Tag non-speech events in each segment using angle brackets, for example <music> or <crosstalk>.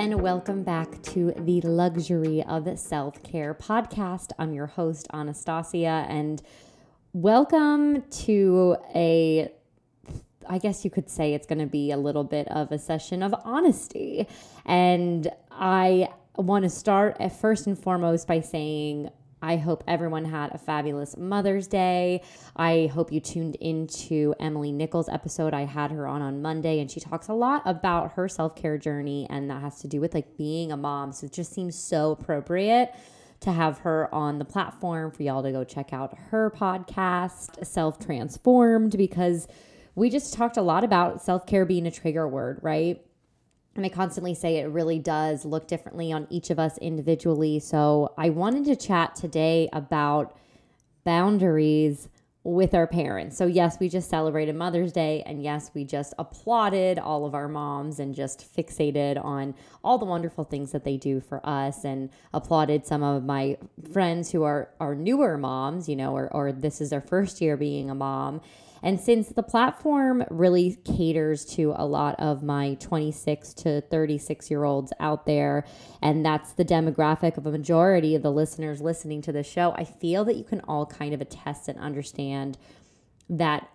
And welcome back to the Luxury of Self Care podcast. I'm your host, Anastasia, and welcome to a I guess you could say it's going to be a little bit of a session of honesty. And I want to start at first and foremost by saying I hope everyone had a fabulous Mother's Day. I hope you tuned into Emily Nichols' episode. I had her on on Monday, and she talks a lot about her self care journey, and that has to do with like being a mom. So it just seems so appropriate to have her on the platform for y'all to go check out her podcast, Self Transformed, because we just talked a lot about self care being a trigger word, right? And I constantly say it really does look differently on each of us individually. So I wanted to chat today about boundaries with our parents. So, yes, we just celebrated Mother's Day, and yes, we just applauded all of our moms and just fixated on all the wonderful things that they do for us, and applauded some of my friends who are, are newer moms, you know, or, or this is their first year being a mom. And since the platform really caters to a lot of my 26 to 36 year olds out there, and that's the demographic of a majority of the listeners listening to the show, I feel that you can all kind of attest and understand that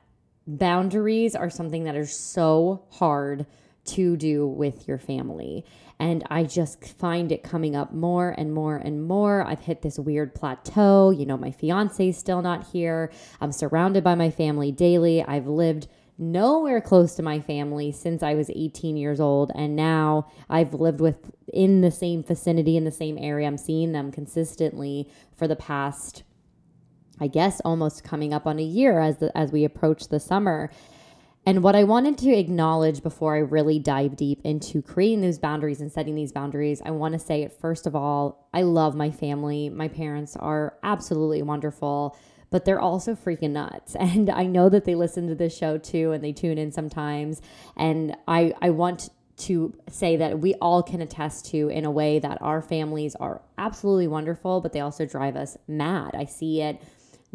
boundaries are something that are so hard to do with your family. And I just find it coming up more and more and more. I've hit this weird plateau. You know, my fiance is still not here. I'm surrounded by my family daily. I've lived nowhere close to my family since I was 18 years old. And now I've lived with in the same vicinity, in the same area. I'm seeing them consistently for the past, I guess, almost coming up on a year as, the, as we approach the summer. And what I wanted to acknowledge before I really dive deep into creating those boundaries and setting these boundaries, I want to say, it first of all, I love my family. My parents are absolutely wonderful, but they're also freaking nuts. <laughs> And I know that they listen to this show too and they tune in sometimes. And I, I want to say that we all can attest to in a way that our families are absolutely wonderful, but they also drive us mad. I see it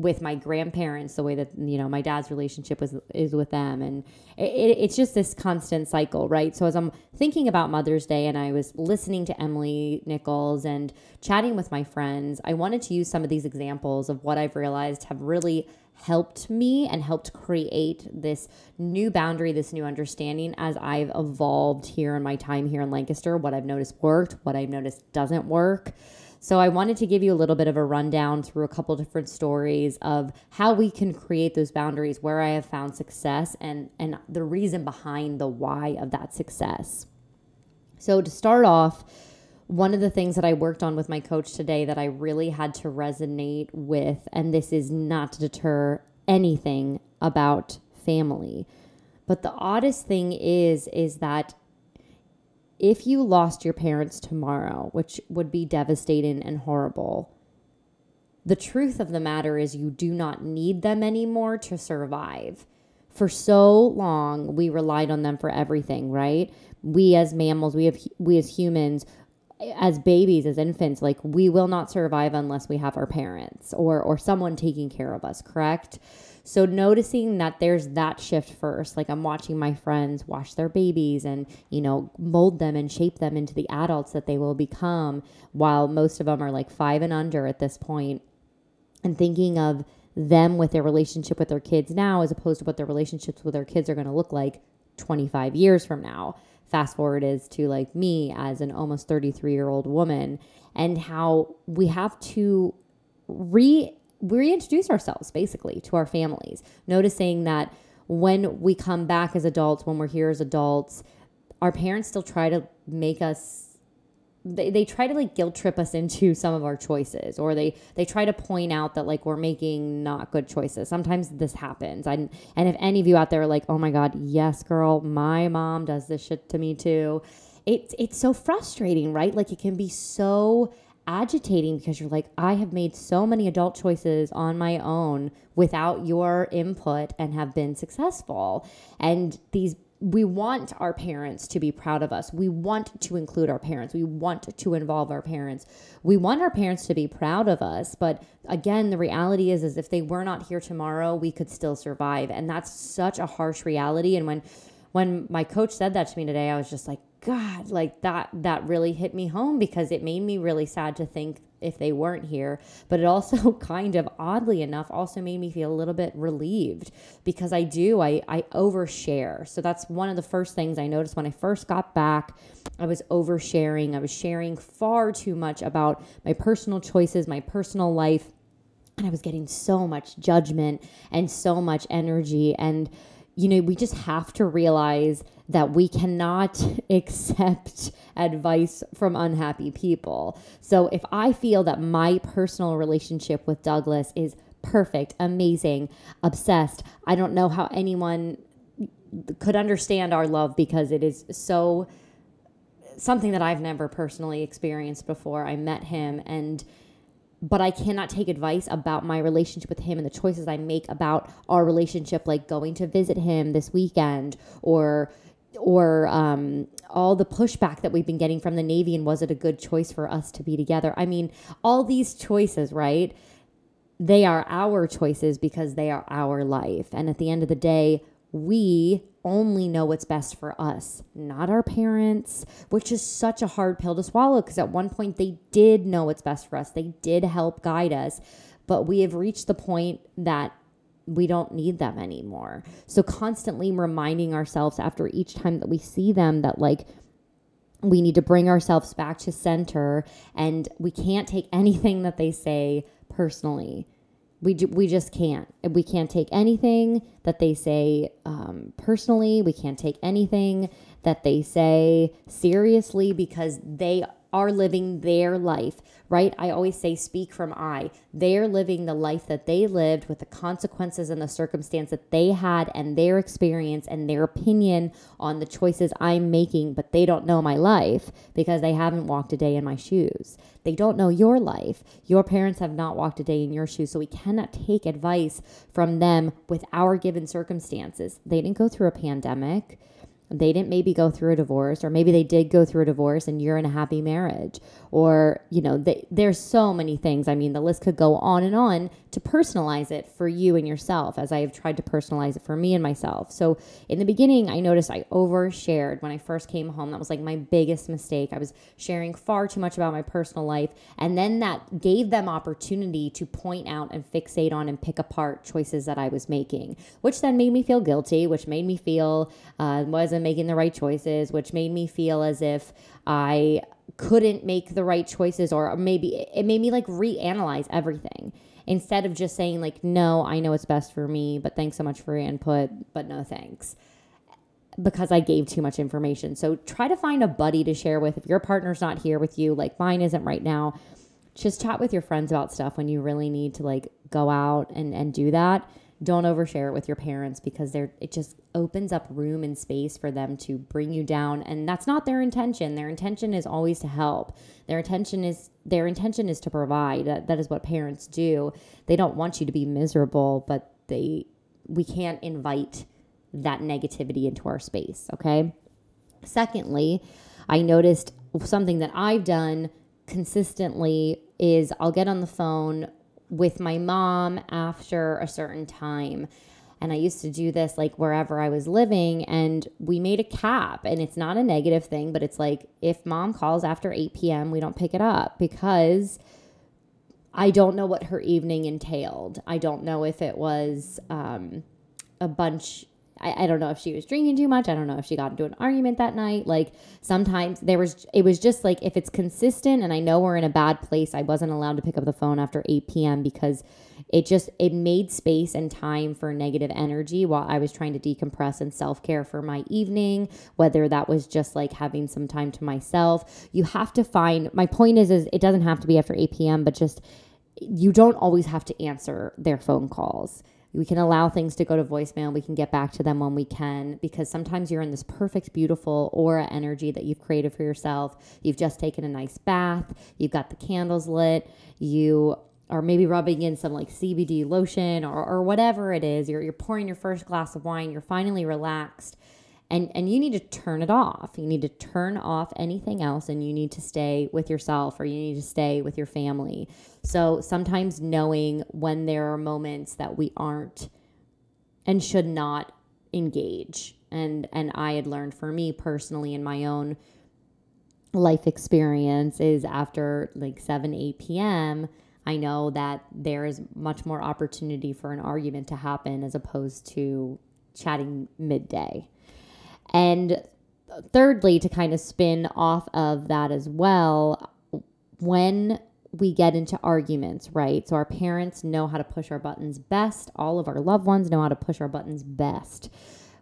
with my grandparents the way that you know my dad's relationship was is with them. And it, it's just this constant cycle right? So as i'm thinking about mother's day and i was listening to emily nichols and chatting with my friends i wanted to use some of these examples of what i've realized have really helped me and helped create this new boundary this new understanding as i've evolved here in my time here in lancaster what i've noticed worked what i've noticed doesn't work so I wanted to give you a little bit of a rundown through a couple different stories of how we can create those boundaries, where I have found success and and the reason behind the why of that success. So to start off, one of the things that I worked on with my coach today that I really had to resonate with and this is not to deter anything about family. But the oddest thing is is that if you lost your parents tomorrow, which would be devastating and horrible, the truth of the matter is you do not need them anymore to survive. For so long, we relied on them for everything, right? We as mammals, we have we as humans, as babies, as infants, like we will not survive unless we have our parents or or someone taking care of us, correct? So noticing that there's that shift first, like I'm watching my friends wash their babies and, you know, mold them and shape them into the adults that they will become, while most of them are like five and under at this point, and thinking of them with their relationship with their kids now as opposed to what their relationships with their kids are going to look like 25 years from now. Fast forward is to like me as an almost 33 year old woman, and how we have to re we reintroduce ourselves basically to our families, noticing that when we come back as adults, when we're here as adults, our parents still try to make us they, they try to like guilt trip us <laughs> into some of our choices or they they try to point out that like we're making not good choices. Sometimes this happens. And and if any of you out there are like oh my god yes girl my mom does this shit to me too it's it's so frustrating right? Like it can be so agitating because you're like i have made so many adult choices on my own without your input and have been successful and these we want our parents to be proud of us. We want to include our parents. We want to involve our parents. We want our parents to be proud of us. But again, the reality is, is if they were not here tomorrow, we could still survive. And that's such a harsh reality. And when, when my coach said that to me today, I was just like, God, like that, that really hit me home because it made me really sad to think if they weren't here. But it also <laughs> kind of oddly enough also made me feel a little bit relieved because I do, I, I overshare. So that's one of the first things I noticed when I first got back. I was oversharing. I was sharing far too much about my personal choices, my personal life. And I was getting so much judgment and so much energy. And you know, we just have to realize that we cannot <laughs> accept advice from unhappy people. So if I feel that my personal relationship with Douglas is perfect, amazing, obsessed, I don't know how anyone could understand our love because it is so something that I've never personally experienced before. I met him and but I cannot take advice about my relationship with him and the choices I make about our relationship, like going to visit him this weekend or or um, all the pushback that we've been getting from the Navy and was it a good choice for us to be together? I mean, all these choices, right? They are our choices because they are our life. And at the end of the day, we only know what's best for us, not our parents, which is such a hard pill to swallow because at one point they did know what's best for us. They did help guide us, but we have reached the point that we don't need them anymore. So constantly reminding ourselves after each time that we see them that like we need to bring ourselves back to center and we can't take <laughs> anything that they say personally we, do, we just can't. We can't take anything that they say um, personally. We can't take anything that they say seriously because they are living their life, right? I always say, speak from I. They're living the life that they lived with the consequences and the circumstance that they had and their experience and their opinion on the choices I'm making, but they don't know my life because they haven't walked a day in my shoes. They don't know your life. Your parents have not walked a day in your shoes, so we cannot take advice from them with our given circumstances. They didn't go through a pandemic they didn't maybe go through a divorce or maybe they did go through a divorce and you're in a happy marriage. Or you know they, there's so many things. I mean the list could go on and on to personalize it for you and yourself as i have tried to personalize it for me and myself. So in the beginning i noticed i overshared. When i first came home that was like my biggest mistake. I was sharing far too much about my personal life. And then that gave them opportunity to point out and fixate on and pick apart choices that i was making which then made me feel guilty which made me feel uh, wasn't making the right choices, which made me feel as if I couldn't make the right choices, or maybe it made me like reanalyze everything instead of just saying, like, no, I know it's best for me, but thanks so much for your input, but no thanks because I gave too much information. So try to find a buddy to share with. If your partner's not here with you, like mine isn't right now, just chat with your friends about stuff when you really need to like go out and, and do that don't overshare it with your parents because they're it just opens up room and space for them to bring you down. And that's not their intention. Their intention is always to help. Their intention is their intention is to provide. That, that is what parents do. They don't want you to be miserable but they we can't invite that negativity into our space okay? Secondly i noticed something that i've done consistently is i'll get on the phone with my mom after a certain time. And I used to do this like wherever I was living, and we made a cap. And it's not a negative thing, but it's like if mom calls after 8 p.m., we don't pick it up because I don't know what her evening entailed. I don't know if it was um, a bunch I, I don't know if she was drinking too much. I don't know if she got into an argument that night. Like sometimes there was, it was just like if it's consistent and I know we're in a bad place, I wasn't allowed to pick up the phone after 8 p.m. because it just, it made space and time for negative energy while I was trying to decompress and self care for my evening, whether that was just like having some time to myself. You have to find, my point is, is it doesn't have to be after 8 p.m., but just, you don't always have to answer their phone calls we can allow things to go to voicemail. We can get back to them when we can because sometimes you're in this perfect, beautiful aura energy that you've created for yourself. You've just taken a nice bath, you've got the candles lit, you are maybe rubbing in some like CBD lotion or, or whatever it is. You're, you're pouring your first glass of wine, you're finally relaxed and and you need to turn it off. You need to turn off anything else and you need to stay with yourself or you need to stay with your family. So sometimes knowing when there are moments that we aren't and should not engage. And and I had learned for me personally in my own life experience is after like 7 8 p.m I know that there is much more opportunity for an argument to happen as opposed to chatting midday and thirdly, to kind of spin off of that as well, when we get into arguments, right? So our parents know how to push our buttons best. All of our loved ones know how to push our buttons best.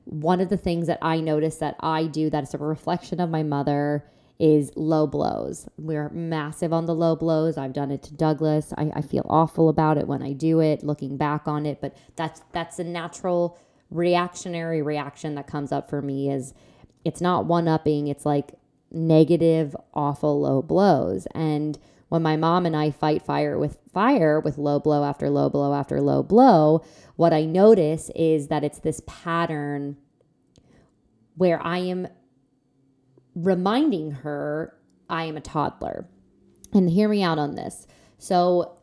One of the things that I notice that I do that is a reflection of my mother is low blows. We're massive on the low blows. I've done it to Douglas. I, I feel awful about it when I do it, looking back on it, but that's that's a natural reactionary reaction that comes up for me is it's not one upping, it's like negative, awful low blows. And when my mom and I fight fire with fire with low blow after low blow after low blow, what I notice is that it's this pattern where I am reminding her I am a toddler. And hear me out on this. So,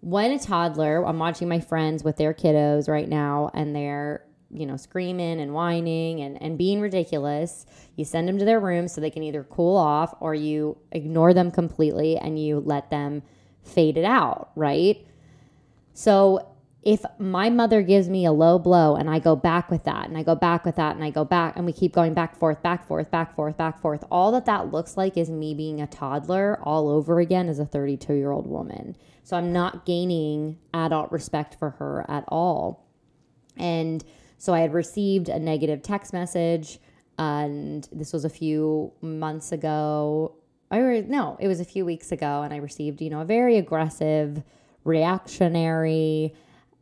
when a toddler, I'm watching my friends with their kiddos right now, and they're you know, screaming and whining and, and being ridiculous, you send them to their room so they can either cool off or you ignore them completely and you let them fade it out, right? So if my mother gives me a low blow and I go back with that and I go back with that and I go back and we keep going back, forth, back, forth, back, forth, back, forth, all that that looks like is me being a toddler all over again as a 32 year old woman. So I'm not gaining adult respect for her at all. And so I had received a negative text message, and this was a few months ago. Or no, it was a few weeks ago, and I received, you know, a very aggressive, reactionary,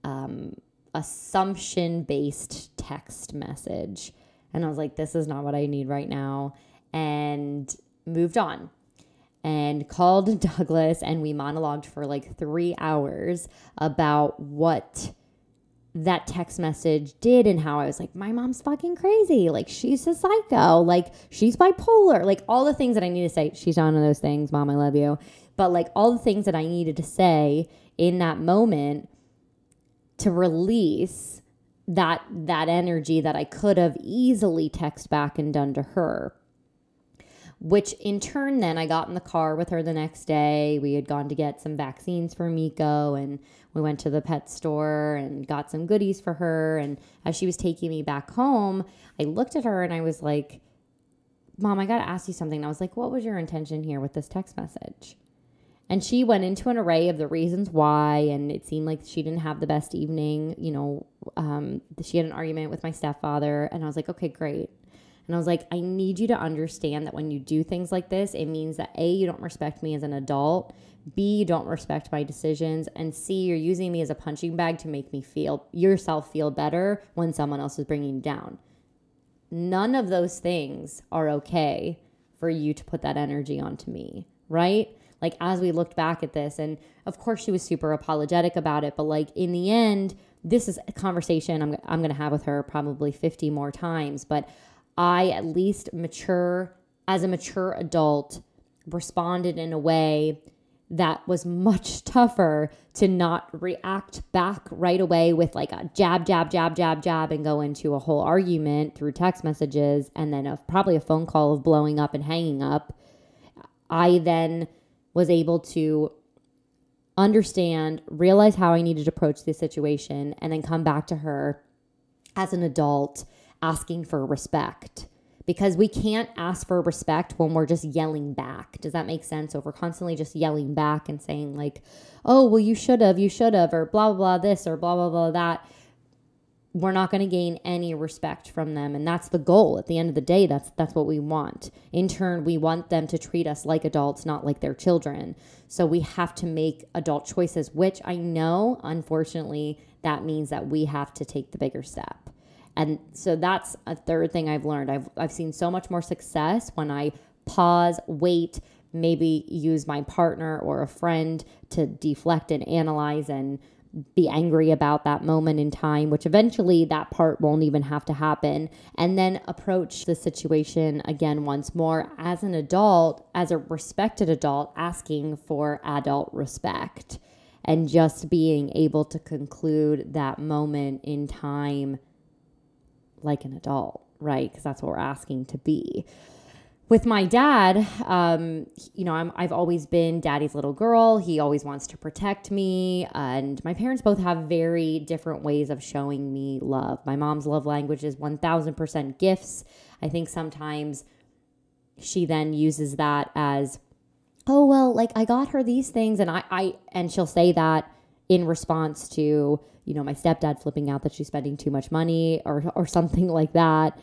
um, assumption based text message. And I was like, this is not what I need right now. And moved on and called <laughs> Douglas, and we monologued for like three hours about what that text message did and how I was like, my mom's fucking crazy. Like, she's a psycho. Like, she's bipolar. Like, all the things that I need to say. She's of those things. Mom, I love you. But like, all the things that I needed to say in that moment to release that that energy that I could have easily text back and done to her which in turn then I got in the car with her the next day. We had gone to get some vaccines for Miko and we went to the pet store and got some goodies for her. And as she was taking me back home, I looked at her and I was like, Mom, I got to ask you something. And I was like, What was your intention here with this text message? And she went into an array of the reasons why, and it seemed like she didn't have the best evening. You know, um, she had an argument with my stepfather, and I was like, okay, great. And I was like, I need you to understand that when you do things like this, it means that A, you don't respect me as an adult, B, you don't respect my decisions, and C, you're using me as a punching bag to make me feel yourself feel better when someone else is bringing you down. None of those things are okay for you to put that energy onto me, right? Like, as we looked back at this, and of course, she was super apologetic about it, but like in the end, this is a conversation I'm, I'm to have with her probably 50 more times, but I at least mature as a mature adult responded in a way that was much <laughs> tougher to not react back right away with like a jab, jab, jab, jab, jab, and go into a whole argument through text messages and then a, probably a phone call of blowing up and hanging up. I then was able to understand, realize how I needed to approach the situation, and then come back to her as an adult asking for respect. Because we can't ask for respect when we're just yelling back. Does that make sense? So if we're constantly just yelling back and saying, like, oh, well, you should have, you should have, or blah, blah, blah, this, or blah, blah, blah, that, we're not going to gain any respect from them. And that's the goal. At the end of the day that's that's what we want. In turn we want them to treat us like adults not like their children. So we have to make adult choices which i know unfortunately that means that we have to take the bigger step and so that's a third thing i've learned. I've, I've seen so much more success when i pause wait maybe use my partner or a friend to deflect and analyze and be angry about that moment in time, which eventually that part won't even have to happen, and then approach the situation again once more as an adult, as a respected adult, asking for adult respect and just being able to conclude that moment in time like an adult, right? Because that's what we're asking to be with my dad, um, you know, I'm, I've always been daddy's little girl. He always wants to protect me. And my parents both have very different ways of showing me love. My mom's love language is 1000% gifts. I think sometimes she then uses that as, oh, well, like I got her these things. And I, I, and she'll say that in response to, you know, my stepdad flipping out that she's spending too much money or, or <laughs> something like that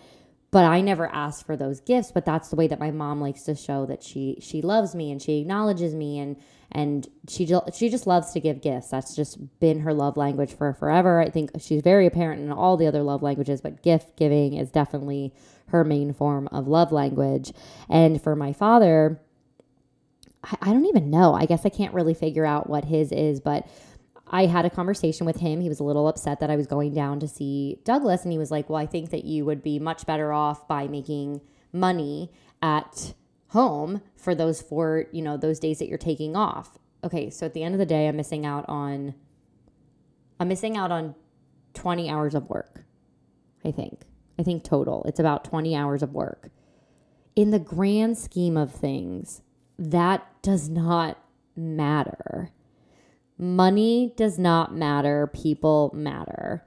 but I never asked for those gifts. But that's the way that my mom likes to show that she she loves me and she acknowledges me and and she she just loves to give gifts. That's just been her love language for forever. I think she's very apparent in all the other love languages, but gift giving is definitely her main form of love language. And for my father, I, I don't even know. I guess I can't really figure out what his is, but I had a conversation with him. He was a little upset that I was going down to see Douglas. And he was like, Well, I think that you would be much better off by making money at home for those four, you know, those days that you're taking off. Okay. So at the end of the day, I'm missing out on, I'm missing out on 20 hours of work. I think. I think total. It's about 20 hours of work. In the grand scheme of things, that does not matter money does not matter, people matter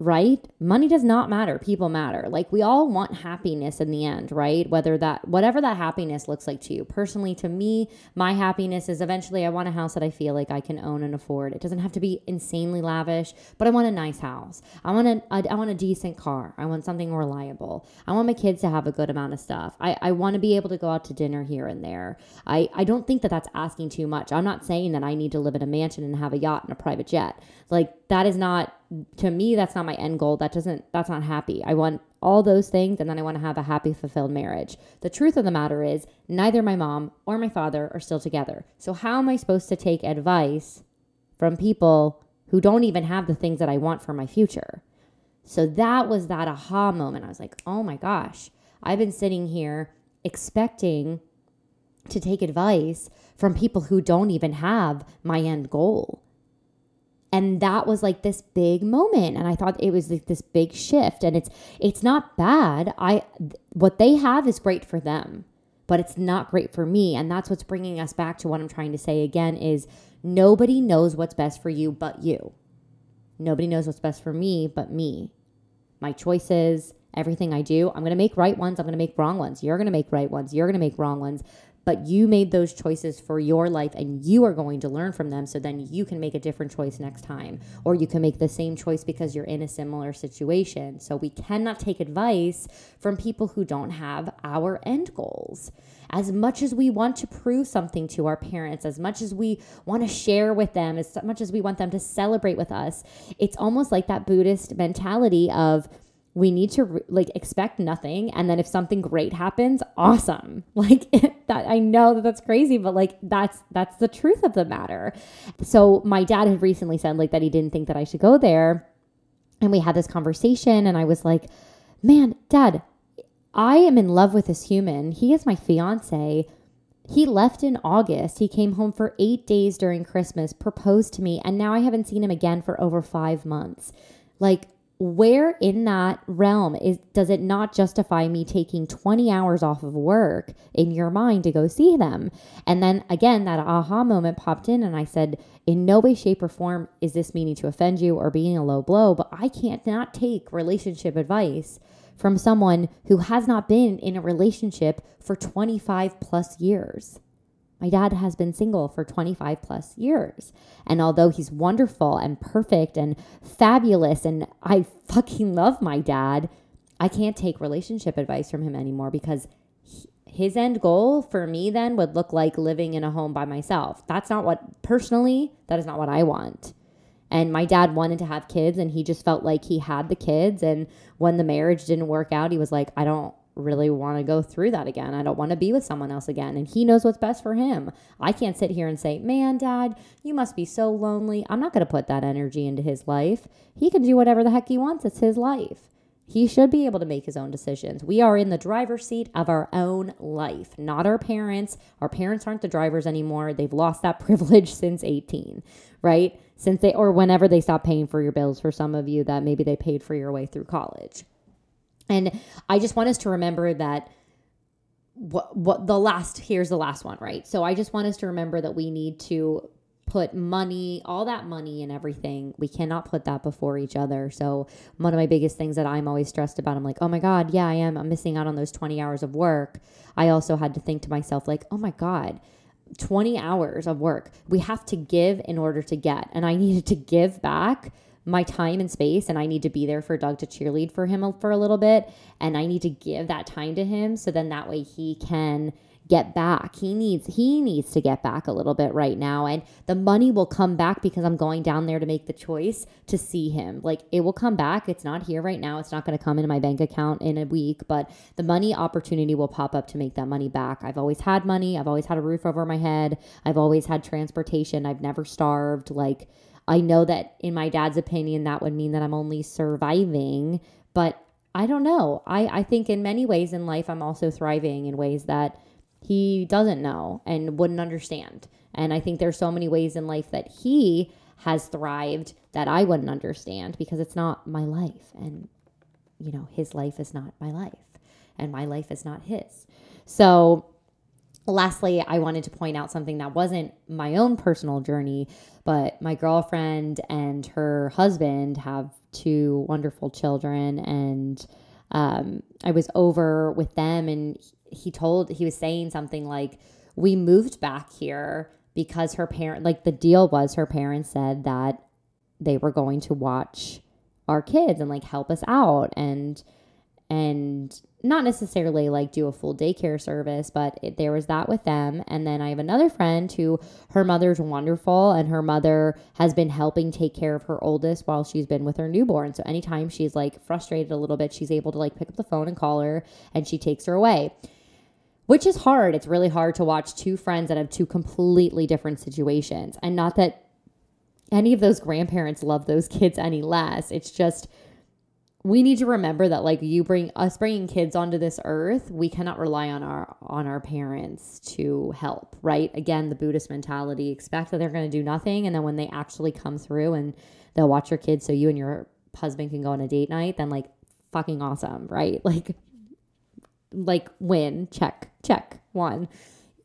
right? Money does not matter. People matter. Like we all want happiness in the end, right? Whether that, whatever that happiness looks like to you. Personally, to me, my happiness is eventually I want a house that I feel like I can own and afford. It doesn't have to be insanely lavish, but I want a nice house. I want a, I, want a decent car. I want something reliable. I want my kids to have a good amount of stuff. I, I want to be able to go out to dinner here and there. I, I don't think that that's asking too much. I'm not saying that I need to live in a mansion and have a yacht and a private jet. Like that is not to me that's not my end goal. That doesn't that's not happy. I want all those things and then i want to have a happy fulfilled marriage. The truth of the matter is neither my mom or my father are still together. So how am i supposed to take advice from people who don't even have the things that i want for my future? So that was that aha moment. I was like oh my gosh. I've been sitting here expecting to take advice from people who don't even have my end goal and that was like this big moment. And i thought it was like this big shift. And it's it's not bad. I what they have is great for them but it's not great for me. And that's what's bringing us back to what i'm trying to say again is nobody knows what's best for you but you. Nobody knows what's best for me but me. My choices everything i do i'm going to make right ones i'm going to make wrong ones. You're going to make right ones. You're going to make wrong ones but you made those choices for your life and you are going to learn from them. So then you can make a different choice next time or you can make the same choice because you're in a similar situation. So we cannot take advice from people who don't have our end goals. As much as we want to prove something to our parents as much as we want to share with them as much as we want them to celebrate with us it's almost like that buddhist mentality of we need to like expect nothing and then if something great happens awesome <laughs> like <laughs> that i know that that's crazy but like that's that's the truth of the matter so my dad had recently said like that he didn't think that i should go there and we had this conversation and i was like man dad i am in love with this human he is my fiance he left in August. He came home for eight days during Christmas, proposed to me, and now I haven't seen him again for over five months. Like, where in that realm is does it not justify me taking 20 hours off of work in your mind to go see them? And then again that aha moment popped in and i said in no way shape or form is this meaning to offend you or being a low blow but i can't not take relationship advice from someone who has not been in a relationship for 25 plus years my dad has been single for 25 plus years. And although he's wonderful and perfect and fabulous, and I fucking love my dad, I can't take relationship advice from him anymore because he, his end goal for me then would look like living in a home by myself. That's not what, personally, that is not what I want. And my dad wanted to have kids and he just felt like he had the kids. And when the marriage didn't work out, he was like, I don't really want to go through that again. I don't want to be with someone else again. And he knows what's best for him. I can't sit here and say, man, dad, you must be so lonely. I'm not going to put that energy into his life. He can do whatever the heck he wants. It's his life. He should be able to make his own decisions. We are in the driver's seat of our own life, not our parents. Our parents aren't the drivers anymore. They've lost that <laughs> privilege since 18, right? Since they, or whenever they stop paying for your bills for some of you that maybe they paid for your way through college. And I just want us to remember that what what the last here's the last one, right? So I just want us to remember that we need to put money, all that money and everything. We cannot put that before each other. So one of my biggest things that I'm always stressed about, I'm like, oh my God, yeah, I am. I'm missing out on those 20 hours of work. I also had to think to myself, like, oh my God, 20 hours of work. We have to give in order to get. And I needed to give back my time and space and I need to be there for Doug to cheerlead for him for a little bit and I need to give that time to him so then that way he can get back. He needs he needs to get back a little bit right now and the money will come back because I'm going down there to make the choice to see him. Like it will come back. It's not here right now. It's not going to come into my bank account in a week, but the money opportunity will pop up to make that money back. I've always had money. I've always had a roof over my head. I've always had transportation. I've never starved like I know that in my dad's opinion, that would mean that I'm only surviving, but I don't know. I, I think in many ways in life, I'm also thriving in ways that he doesn't know and wouldn't understand. And I think there's so many ways in life that he has thrived that I wouldn't understand because it's not my life. And, you know, his life is not my life, and my life is not his. So, lastly, I wanted to point out something that wasn't my own personal journey, but my girlfriend and her husband have two wonderful children. And um, I was over with them, and he told, he was saying something like, We moved back here because her parent, like the deal was her parents said that they were going to watch our kids and like help us out. And, and not necessarily like do a full daycare service, but it, there was that with them. And then I have another friend who her mother's wonderful and her mother has been helping take care of her oldest while she's been with her newborn. So anytime she's like frustrated a little bit, she's able to like pick up the phone and call her and she takes her away. Which is hard. It's really hard to watch two friends that have two completely different situations. And not that any of those grandparents love those kids any less. It's just we need to remember that like you bring us bringing kids onto this earth we cannot rely on our on our parents to help right? Again the buddhist mentality expect that they're going to do nothing and then when they actually come through and they'll watch your kids so you and your husband can go on a date night then like fucking awesome right? <laughs> Like like win check check one.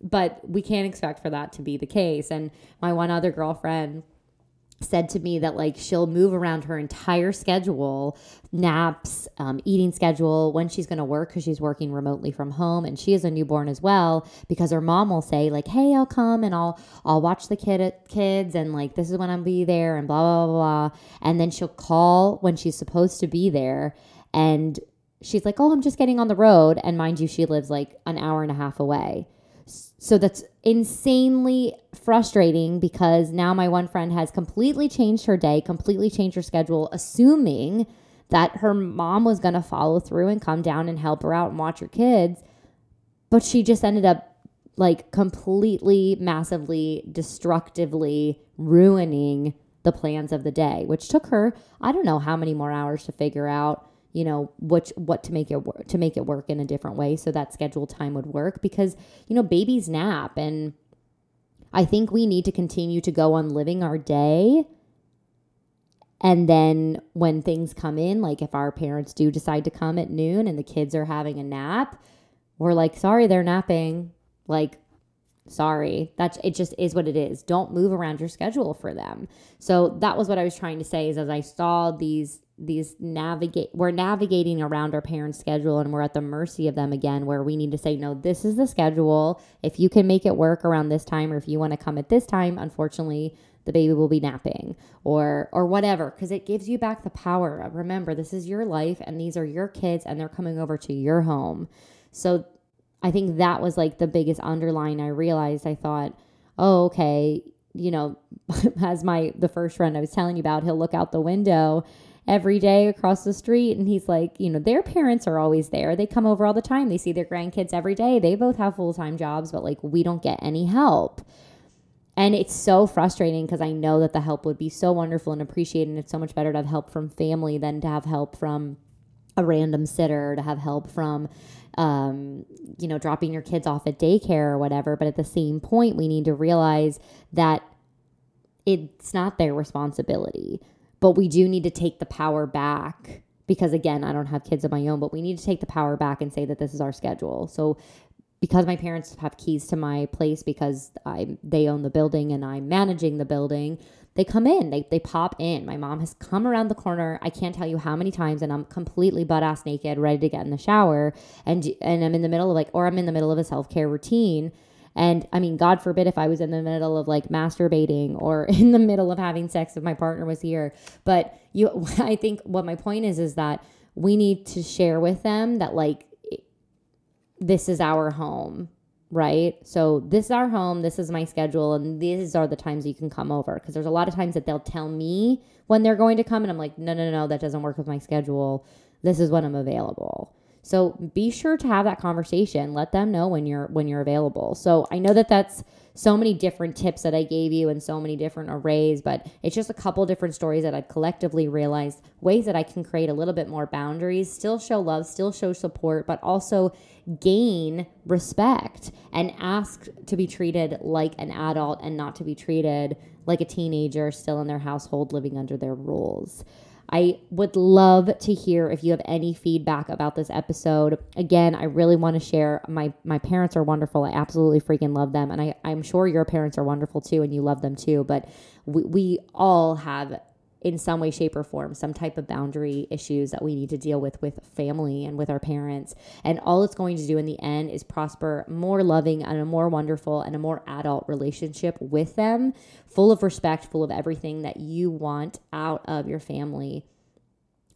But we can't expect for that to be the case. And my one other girlfriend said to me that like she'll move around her entire schedule naps um, eating schedule when she's going to work because she's working remotely from home and she is a newborn as well because her mom will say like hey i'll come and i'll i'll watch the kid kids and like this is when i'll be there and blah blah blah blah. And then she'll call when she's supposed to be there and she's like oh i'm just getting on the road and mind you she lives like an hour and a half away so that's insanely frustrating because now my one friend has completely changed her day, completely changed her schedule, assuming that her mom was going to follow through and come down and help her out and watch her kids. But she just ended up like completely, massively, destructively ruining the plans of the day, which took her, I don't know how many more hours to figure out you know which what to make it work to make it work in a different way so that scheduled time would work because you know babies nap and I think we need to continue to go on living our day And then when things come in, like if our parents do decide to come at noon and the kids are having a nap, we're like, sorry, they're napping. Like, sorry. That's it just is what it is. Don't move around your schedule for them. So that was what I was trying to say is as I saw these these navigate we're navigating around our parents' schedule and we're at the mercy of them again where we need to say no this is the schedule if you can make it work around this time or if you want to come at this time unfortunately the baby will be napping or or whatever because it gives you back the power remember this is your life and these are your kids and they're coming over to your home so i think that was like the biggest underline i realized i thought oh okay you know <laughs> as my the first friend i was telling you about he'll look out the window every day across the street. And he's like, you know, their parents are always there. They come over all the time. They see their grandkids every day. They both have full time jobs, but like we don't get any help. And it's so frustrating because I know that the help would be so wonderful and appreciated. And it's so much better to have help from family than to have help from a random sitter, to have help from, um, you know, dropping your kids off at daycare or whatever. But at the same point, we need to realize that it's not their responsibility but we do need to take the power back because again, I don't have kids of my own, but we need to take the power back and say that this is our schedule. So because my parents have keys to my place because I they own the building and I'm managing the building, they come in, they, they pop in. My mom has come around the corner. I can't tell you how many times, and I'm completely butt ass naked, ready to get in the shower, and and I'm in the middle of like, or I'm in the middle of a self care routine, and I mean, God forbid if I was in the middle of like masturbating or <laughs> in the middle of having sex if my partner was here. But you, <laughs> I think what my point is is that we need to share with them that like this is our home, right? So this is our home, this is my schedule, and these are the times you can come over. Because there's a lot of times that they'll tell me when they're going to come, and I'm like, no, no, no, that doesn't work with my schedule. This is when I'm available. So be sure to have that conversation. Let them know when you're when you're available. So I know that that's so many different tips that I gave you and so many different arrays, but it's just a couple different stories that I've collectively realized ways that I can create a little bit more boundaries, still show love, still show support, but also gain respect and ask to be treated like an adult and not to be treated like a teenager still in their household living under their rules. I would love to hear if you have any feedback about this episode. Again, I really want to share. My my parents are wonderful. I absolutely freaking love them, and I I'm sure your parents are wonderful too, and you love them too. But we we all have in some way, shape, or form, some type of boundary issues that we need to deal with with family and with our parents. And all it's going to do in the end is prosper more loving and a more wonderful and a more adult relationship with them, full of respect, full of everything that you want out of your family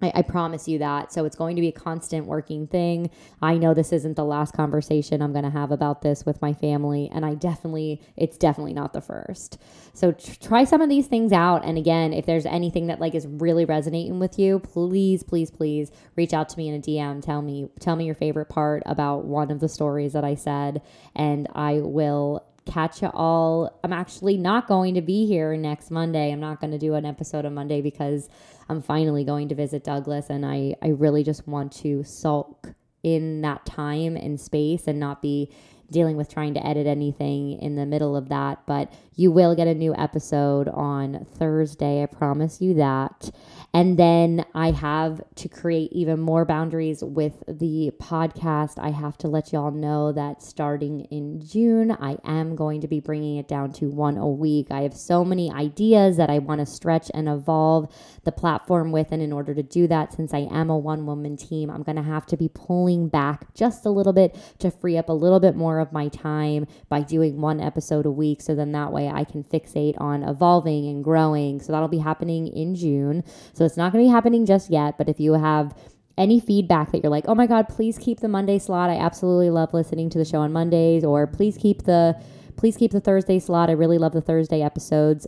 I, I, promise you that. So it's going to be a constant working thing. I know this isn't the last conversation I'm going to have about this with my family. And I definitely, it's definitely not the first. So tr- try some of these things out. And again, if there's anything that like is really resonating with you, please, please, please reach out to me in a DM. Tell me, tell me your favorite part about one of the stories that I said. And I will catch you all. I'm actually not going to be here next Monday. I'm not going to do an episode on Monday because I'm finally going to visit Douglas and I, I really just want to sulk in that time and space and not be dealing with trying to edit anything in the middle of that. But you will get a new episode on Thursday. I promise you that. And then I have to create even more boundaries with the podcast. I have to let y'all know that starting in June, I am going to be bringing it down to one a week. I have so many ideas that I want to stretch and evolve the platform with. And in order to do that, since I am a one woman team, I'm going to have to be pulling back just a little bit to free up a little bit more of my time by doing one episode a week. So then that way I can fixate on evolving and growing. So that'll be happening in June. So it's not going to be happening just yet, but if you have any feedback that you're like, oh my God, please keep the Monday slot. I absolutely love listening to the show on Mondays, or please keep the please keep the Thursday slot. I really love the Thursday episodes.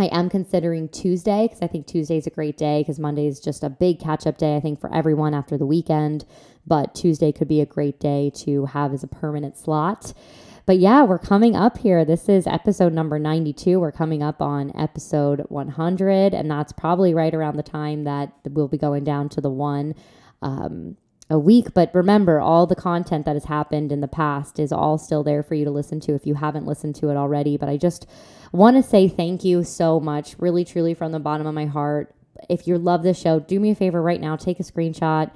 I am considering Tuesday because I think Tuesday is a great day because Monday is just a big catch up day, I think, for everyone after the weekend. But Tuesday could be a great day to have as a permanent slot. But yeah, we're coming up here. This is episode number 92. We're coming up on episode 100, and that's probably right around the time that we'll be going down to the one um, a week. But remember, all the content that has happened in the past is all still there for you to listen to if you haven't listened to it already. But I just want to say thank you so much, really, truly, from the bottom of my heart if you love this show, do me a favor right now, take a screenshot,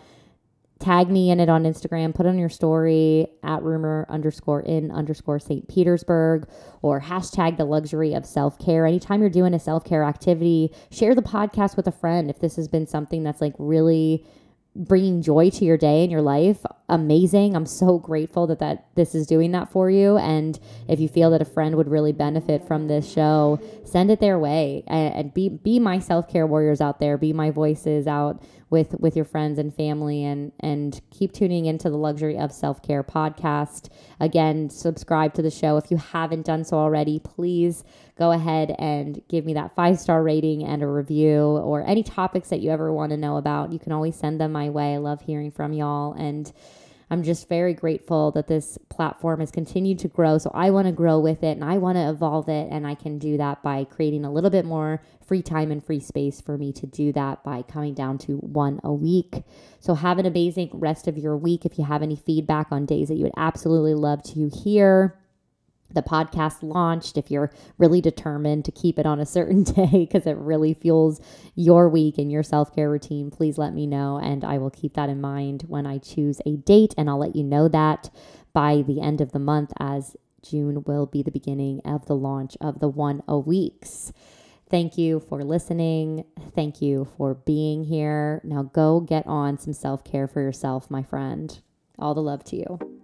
tag me in it on Instagram, put on your story at rumor underscore in underscore St. Petersburg or hashtag the luxury of self care. Anytime you're doing a self care activity, share the podcast with a friend if this has been something that's like really bringing joy to your day and your life amazing. I'm so grateful that that this is doing that for you. And if you feel that a friend would really benefit from this show send it their way. And, be be my self-care warriors out there. Be my voices out with with your friends and family and and keep tuning into the luxury of self-care podcast. Again subscribe to the show if you haven't done so already. Please go ahead and give me that five star rating and a review or any topics that you ever want to know about. You can always send them my way. I love hearing from y'all. And I'm just very grateful that this platform has continued to grow. So I want to grow with it and I want to evolve it. And I can do that by creating a little bit more free time and free space for me to do that by coming down to one a week. So have an amazing rest of your week. If you have any feedback on days that you would absolutely love to hear, the podcast launched, if you're really determined to keep it on a certain <laughs> day because it really fuels your week and your self care routine, please let me know. And I will keep that in mind when I choose a date. And I'll let you know that by the end of the month, as June will be the beginning of the launch of the one a weeks. Thank you for listening. Thank you for being here. Now go get on some self care for yourself, my friend. All the love to you.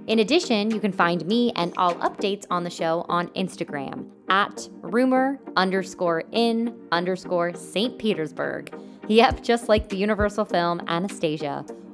In addition, you can find me and all updates on the show on Instagram at rumor underscore in underscore St. Petersburg. Yep, just like the Universal film Anastasia